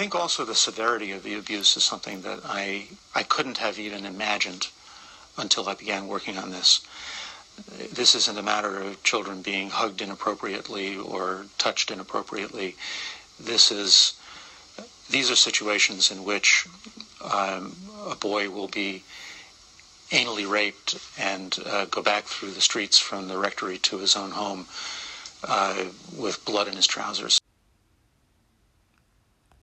think also the severity of the abuse is something that I I couldn't have even imagined until I began working on this. This isn't a matter of children being hugged inappropriately or touched inappropriately. This is these are situations in which um, a boy will be anally raped and uh, go back through the streets from the rectory to his own home uh, with blood in his trousers.